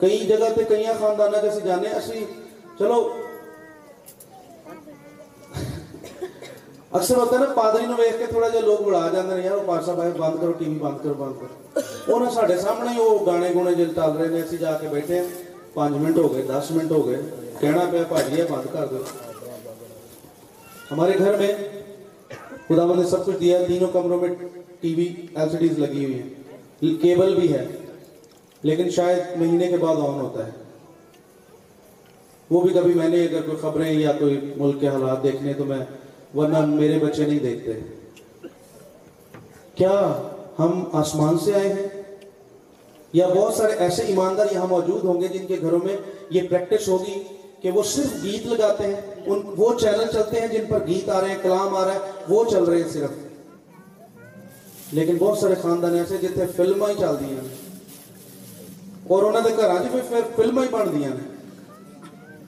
کئی جگہ پہ کئی خاندانہ جیسے جانے، اسی چلو۔ اکثر ہوتا ہے نا، پادری نو ویخ کے تھوڑا جا لوگ بڑھا جاندے نے، یار پارسا بھائی بند کرو، ٹی وی بند کرو بند کرو۔ انہاں ساڈے سامنے ہی وہ گانے گونے جل چل رہے ہیں اسی جا کے بیٹھے ہیں۔ پانچ منٹ ہو گئے، دس منٹ ہو گئے۔ کہنا پیا بھاجی یہ بند کر دو۔ ہمارے گھر میں خدا نے سب کچھ دیا ہے، تینوں کمروں میں T V L C days لگی ہوئی ہیں۔ کیبل بھی ہے۔ لیکن شاید مہینے کے بعد آن ہوتا ہے۔ وہ بھی کبھی میں نے اگر کوئی خبریں یا کوئی ملک کے حالات دیکھنے تو میں ورنہ میرے بچے نہیں دیکھتے۔ کیا ہم آسمان سے آئے ہیں؟ یا بہت سارے ایسے ایماندار یہاں موجود ہوں گے جن کے گھروں میں یہ پریکٹس ہوگی کہ وہ صرف گیت لگاتے ہیں۔ ان وہ چینل چلتے ہیں جن پر گیت آ رہے ہیں، کلام آ رہا ہے، وہ چل رہے ہیں صرف۔ لیکن بہت سارے خاندان ایسے جتنے فلمیں چل دی ہیں۔ اور انہوں نے گھر 'ਚ پھر ਫਿਰ ਫਿਲਮਾਂ ਹੀ دیا ਨੇ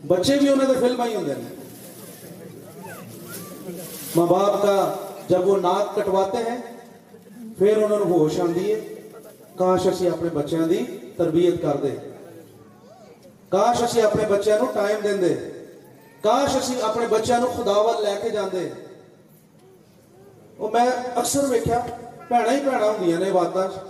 بچے بھی انہوں نے ਫਿਲਮਾਂ ਹੀ ਹੁੰਦੇ ماں باپ کا جب وہ ناک کٹواتے ہیں، پھر انہوں نے ہوش آتی ہے۔ کاش اسی اپنے بچیاں دی تربیت کر دے کاش اسی اپنے بچیاں نو ٹائم دیں دے کاش اسی اپنے بچیاں نو خداوت لے کے جاندے۔ وہ میں اکثر ویکھیا بھیڑا ہی بھیڑا ہوں نے باتیں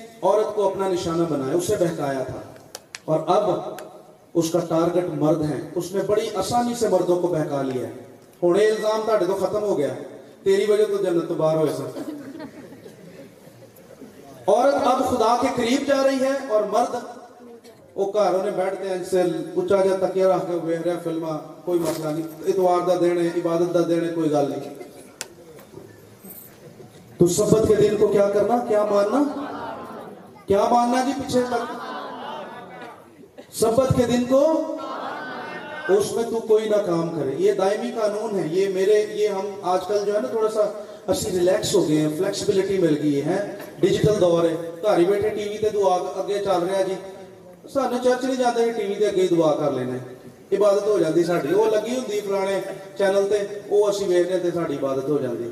عورت کو اپنا نشانہ بنایا، اسے بہکایا تھا۔ اور اب اس کا ٹارگٹ مرد ہیں۔ اس نے بڑی آسانی سے مردوں کو بہکا لیا ہے۔ ہونے الزام تاڑے تو ختم ہو گیا۔ تیری وجہ تو جنت تو بار ہوئے سر عورت اب خدا کے قریب جا رہی ہے اور مرد، وہ گھروں نے بیٹھتے ہیں اسے اچا جا تکیا رکھ کے ویکھ رہا فلما کوئی مسئلہ نہیں۔ اتوار دا دینے عبادت دا دینے کوئی گل نہیں۔ تو سبت کے دن کو کیا کرنا، کیا ماننا؟ کیا ماننا جی پیچھے تک؟ سبت کے دن کو اس میں تو کوئی نہ کام کرے۔ یہ دائمی قانون ہے۔ یہ میرے یہ ہم آج کل جو ہے نا تھوڑا سا اسی ریلیکس ہو گئے ہیں۔ فلیکسیبلٹی مل گئی ہے۔ ڈیجیٹل دور ہے۔ گھر بیٹھے ٹی وی تے دعا اگے چل رہا جی۔ سانو چرچ نہیں جاتے ٹی وی تے اگے دعا کر لینا عبادت ہو جاندی ساری وہ لگی ہوندی پرانے چینل تے۔ وہ اسی ویکھنے تے ساری عبادت ہو جاتی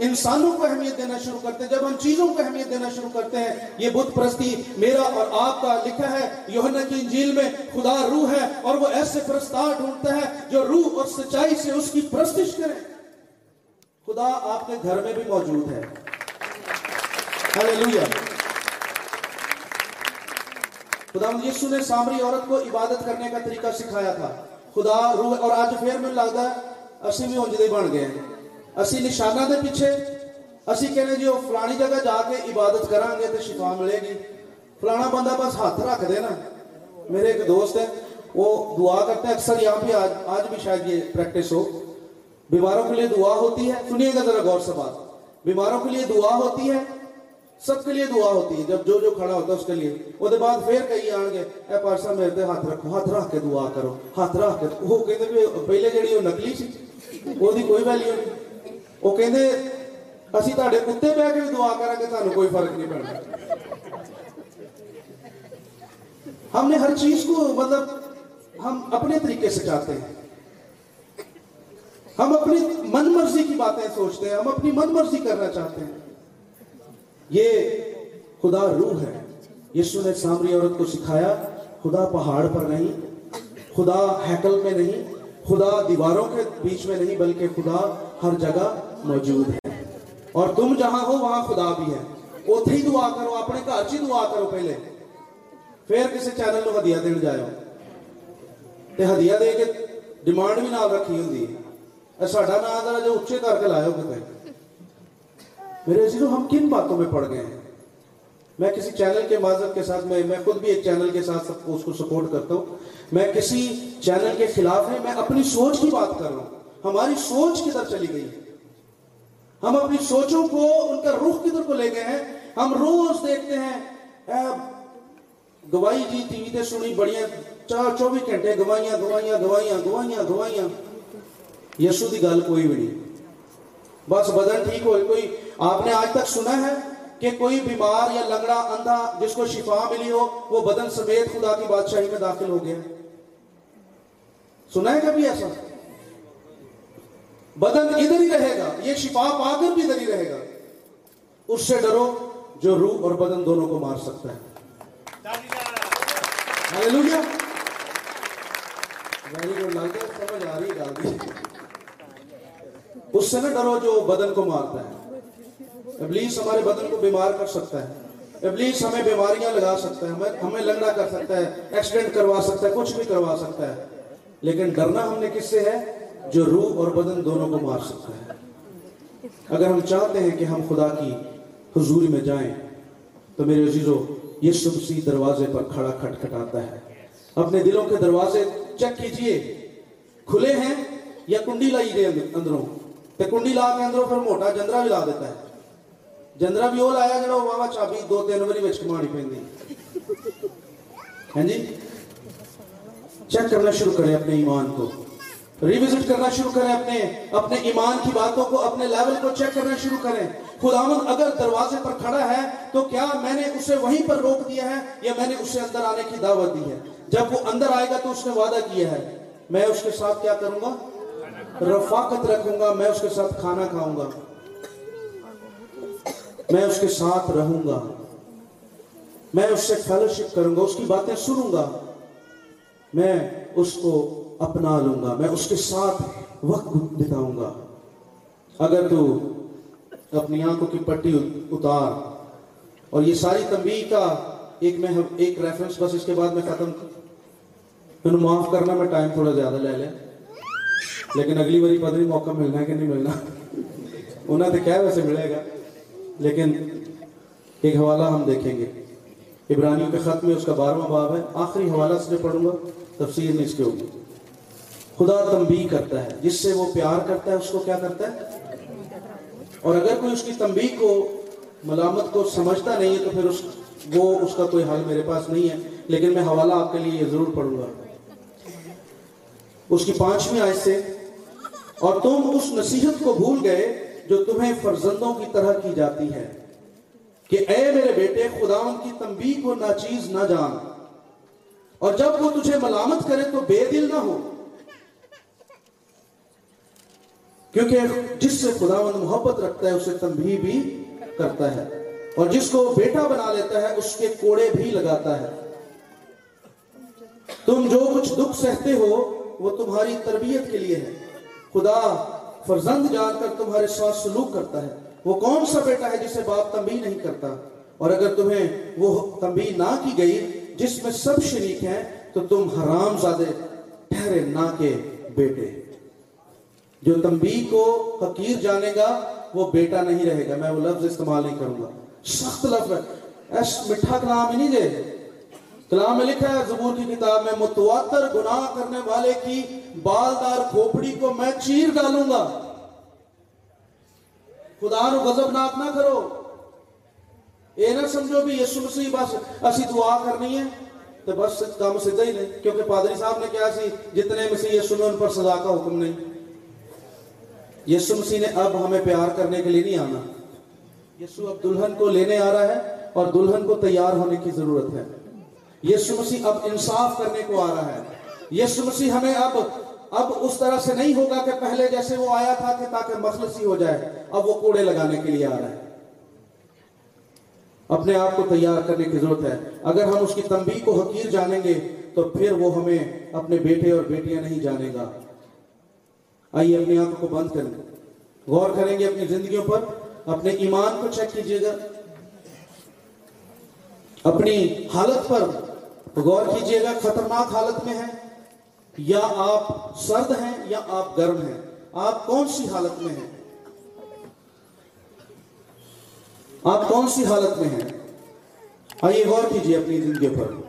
انسانوں کو اہمیت دینا شروع کرتے ہیں۔ جب ہم چیزوں کو اہمیت دینا شروع کرتے ہیں، یہ بت پرستی میرا اور آپ کا لکھا ہے۔ یوہنا کی انجیل میں خدا روح ہے اور وہ ایسے پرستار ڈھونڈتا ہے جو روح اور سچائی سے اس کی پرستش کرے۔ خدا آپ کے گھر میں بھی موجود ہے۔ Hallelujah. خدا یسو نے سامری عورت کو عبادت کرنے کا طریقہ سکھایا تھا۔ خدا روح اور آج پھر میں لگتا ہے اسی بھی اونجدے بن گئے ہیں۔ اسی نشانہ دے پیچھے اسی کہنے جی وہ فلانی جگہ جا کے عبادت کریں گے تو شفا ملے گی۔ فلانا بندہ بس ہاتھ رکھ دینا میرے ایک دوست ہے، وہ دعا کرتے ہیں اکثر یہاں بھی آج آج بھی شاید یہ پریکٹس ہو۔ بیماروں کے لیے دعا ہوتی ہے۔ سنیے گا ذرا غور سے بات۔ بیماروں کے لیے دعا ہوتی ہے، سب کے لیے دعا ہوتی ہے۔ جب جو جو کھڑا ہوتا ہے اس کے لیے۔ وہ دے بعد پھر کہیں آن گے، اے پارسا میرے دے ہاتھ رکھو، ہاتھ رکھ کے دعا کرو، ہاتھ رکھ کے وہ کہتے پہلے جڑی وہ نکلی سی، وہ دی کوئی ویلیو نہیں۔ ਉਹ ਕਹਿੰਦੇ، ਅਸੀਂ ਤੁਹਾਡੇ ਉੱਤੇ ਬਹਿ ਕੇ دعا ਦੁਆ ਕਰਾਂਗੇ، ਤੁਹਾਨੂੰ کوئی فرق نہیں پڑھنا ہم نے ہر چیز کو مطلب ہم اپنے طریقے سے چاہتے ہیں ہم اپنی من مرضی کی باتیں سوچتے ہیں ہم اپنی من مرضی کرنا چاہتے ہیں یہ خدا روح ہے یسو نے سامری عورت کو سکھایا خدا پہاڑ پر نہیں خدا ہیکل میں نہیں خدا دیواروں کے بیچ میں نہیں بلکہ خدا ہر جگہ موجود ہے اور تم جہاں ہو وہاں خدا بھی ہے۔ اوتھے ہی دعا کرو، اپنے گھر چ دعا کرو پہلے۔ پھر کسی چینل نو ہدیہ دین جاؤ تے ہدیہ دے کے ڈیمانڈ بھی نال رکھی ہوندی ہے۔ ساڈا نام ذرا جو اچھے کر کے لائے کتے میرے عزیزو، ہم کن باتوں میں پڑ گئے ہیں؟ میں کسی چینل کے معذرت کے ساتھ، میں میں خود بھی ایک چینل کے ساتھ سب کو اس کو سپورٹ کرتا ہوں۔ میں کسی چینل کے خلاف ہے میں اپنی سوچ کی بات کر رہا ہوں۔ ہماری سوچ کدھر چلی گئی؟ ہم اپنی سوچوں کو ان کا رخ کدھر کو لے گئے ہیں؟ ہم روز دیکھتے ہیں۔ گواہی جی ٹی وی تے سنی، بڑیاں چار چوبیس گھنٹے گواہیاں گواہیاں گواہیاں گواہیاں گواہیاں۔ یسو دی گل کوئی بھی نہیں۔ بس بدن ٹھیک ہوئے۔ کوئی آپ نے آج تک سنا ہے کہ کوئی بیمار یا لنگڑا اندھا جس کو شفا ملی ہو، وہ بدن سمیت خدا کی بادشاہی میں داخل ہو گیا؟ سنا ہے کبھی ایسا؟ بدن ادھر ہی رہے گا، یہ شفا پا کر بھی ادھر ہی رہے گا۔ اس سے ڈرو جو روح اور بدن دونوں کو مار سکتا ہے۔ یعنی سمجھ آ رہی ڈال اس سے نہ ڈرو جو بدن کو مارتا ہے۔ ابلیس ہمارے بدن کو بیمار کر سکتا ہے۔ ابلیس ہمیں بیماریاں لگا سکتا ہے، ہمیں ہمیں لنگڑا کر سکتا ہے، ایکسیڈنٹ کروا سکتا ہے، کچھ بھی کروا سکتا ہے۔ لیکن ڈرنا ہم نے کس سے ہے؟ جو روح اور بدن دونوں کو مار سکتا ہے۔ اگر ہم چاہتے ہیں کہ ہم خدا کی حضوری میں جائیں، تو میرے عزیزو، یہ سبسی دروازے پر کھڑا کھٹ کھٹاتا ہے۔ اپنے دلوں کے دروازے چیک کیجیے۔ کھلے ہیں یا کنڈی لائی گئے اندروں؟ تے کنڈی لا کے اندروں پھر موٹا جندرا بھی لا دیتا ہے۔ جندرا بھی وہ لایا جڑا واوا چابی دو تین وری وچ کمانی پیندی ہیں جی؟ چیک کرنا شروع کریں اپنے ایمان کو۔ ریوزٹ کرنا شروع کریں اپنے اپنے ایمان کی باتوں کو، اپنے لیول کو چیک کرنا شروع کریں۔ خداون اگر دروازے پر کھڑا ہے تو کیا میں نے اسے وہیں پر روک دیا ہے یا میں نے اسے اندر آنے کی دعوت دی ہے؟ جب وہ اندر آئے گا تو اس نے وعدہ کیا ہے۔ میں اس کے ساتھ کیا کروں گا؟ رفاقت رکھوں گا، میں اس کے ساتھ کھانا کھاؤں گا۔ میں اس کے ساتھ رہوں گا۔ میں اس سے فیلوشپ کروں گا، اس کی باتیں سنوں گا۔ میں اس کو اپنا لوں گا۔ میں اس کے ساتھ وقت بتاؤں گا۔ اگر تو اپنی آنکھوں کی پٹی اتار اور یہ ساری تنبیہ کا ایک میں ایک ریفرنس بس اس کے بعد میں ختم۔ میں معاف کرنا، میں ٹائم تھوڑا زیادہ لے لیں لیکن اگلی باری پتہ نہیں موقع ملنا ہے کہ نہیں ملنا۔ انہیں تو کیا ویسے ملے گا۔ لیکن ایک حوالہ ہم دیکھیں گے۔ عبرانیوں کے خط میں اس کا بارہواں باب ہے۔ آخری حوالہ سے پڑھوں گا، تفسیر نہیں اس کے ہوگی خدا تنبیہ کرتا ہے۔ جس سے وہ پیار کرتا ہے، اس کو کیا کرتا ہے؟ اور اگر کوئی اس کی تنبیہ کو، ملامت کو سمجھتا نہیں ہے، تو پھر اس، وہ، اس کا کوئی حل میرے پاس نہیں ہے۔ لیکن میں حوالہ آپ کے لیے یہ ضرور پڑھوں گا۔ اس کی پانچویں آیت سے، اور تم اس نصیحت کو بھول گئے جو تمہیں فرزندوں کی طرح کی جاتی ہے، کہ اے میرے بیٹے خدا ان کی تنبیہ کو ناچیز نہ جان۔ اور جب وہ تجھے ملامت کرے تو بے دل نہ ہو۔ کیونکہ جس سے خداوند محبت رکھتا ہے، اسے تنبیہ بھی کرتا ہے۔ اور جس کو بیٹا بنا لیتا ہے، اس کے کوڑے بھی لگاتا ہے۔ تم جو کچھ دکھ سہتے ہو، وہ تمہاری تربیت کے لیے ہے۔ خدا فرزند جان کر تمہارے ساتھ سلوک کرتا ہے۔ وہ کون سا بیٹا ہے جسے باپ تنبیہ نہیں کرتا؟ اور اگر تمہیں وہ تنبیہ نہ کی گئی، جس میں سب شریک ہیں، تو تم حرام زادے، ٹھہرے نہ کے بیٹے۔ جو تنبیہ کو حقیر جانے گا، وہ بیٹا نہیں رہے گا، میں وہ لفظ استعمال نہیں کروں گا۔ سخت لفظ ہے۔ ایس مٹھا کلام ہی نہیں دے کلام میں لکھا ہے، زبور کی کتاب میں متواتر گناہ کرنے والے کی بالدار کھوپڑی کو میں چیر ڈالوں گا۔ خدا نو غضب ناک نہ کرو۔ اے نہ سمجھو بھی یسو مسیح بس اسی دعا کرنی ہے۔ تو بس کام سیدھا ہی نہیں، کیونکہ پادری صاحب نے کیا سی، جتنے مسیح یسو نے ان پر سزا کا حکم نہیں۔ یسو مسیح نے اب ہمیں پیار کرنے کے لیے نہیں آنا۔ یسو اب دلہن کو لینے آ رہا ہے اور دلہن کو تیار ہونے کی ضرورت ہے۔ یسو مسیح اب انصاف کرنے کو آ رہا ہے۔ یسو مسیح ہمیں اب اب اس طرح سے نہیں ہوگا کہ پہلے جیسے وہ آیا تھا کہ تاکہ مخلصی ہو جائے۔ اب وہ کوڑے لگانے کے لیے آ رہا ہے۔ اپنے آپ کو تیار کرنے کی ضرورت ہے۔ اگر ہم اس کی تنبیہ کو حقیر جانیں گے، تو پھر وہ ہمیں اپنے بیٹے اور بیٹیاں نہیں جانے گا۔ آئیے اپنی آنکھوں کو بند کریں۔ غور کریں گے اپنی زندگیوں پر۔ اپنے ایمان کو چیک کیجیے گا۔ اپنی حالت پر غور کیجیے گا۔ خطرناک حالت میں ہے یا آپ سرد ہیں یا آپ گرم ہیں۔ آپ کون سی حالت میں ہیں؟ آپ کون سی حالت میں ہیں؟ آئیے غور کیجیے اپنی زندگی پر۔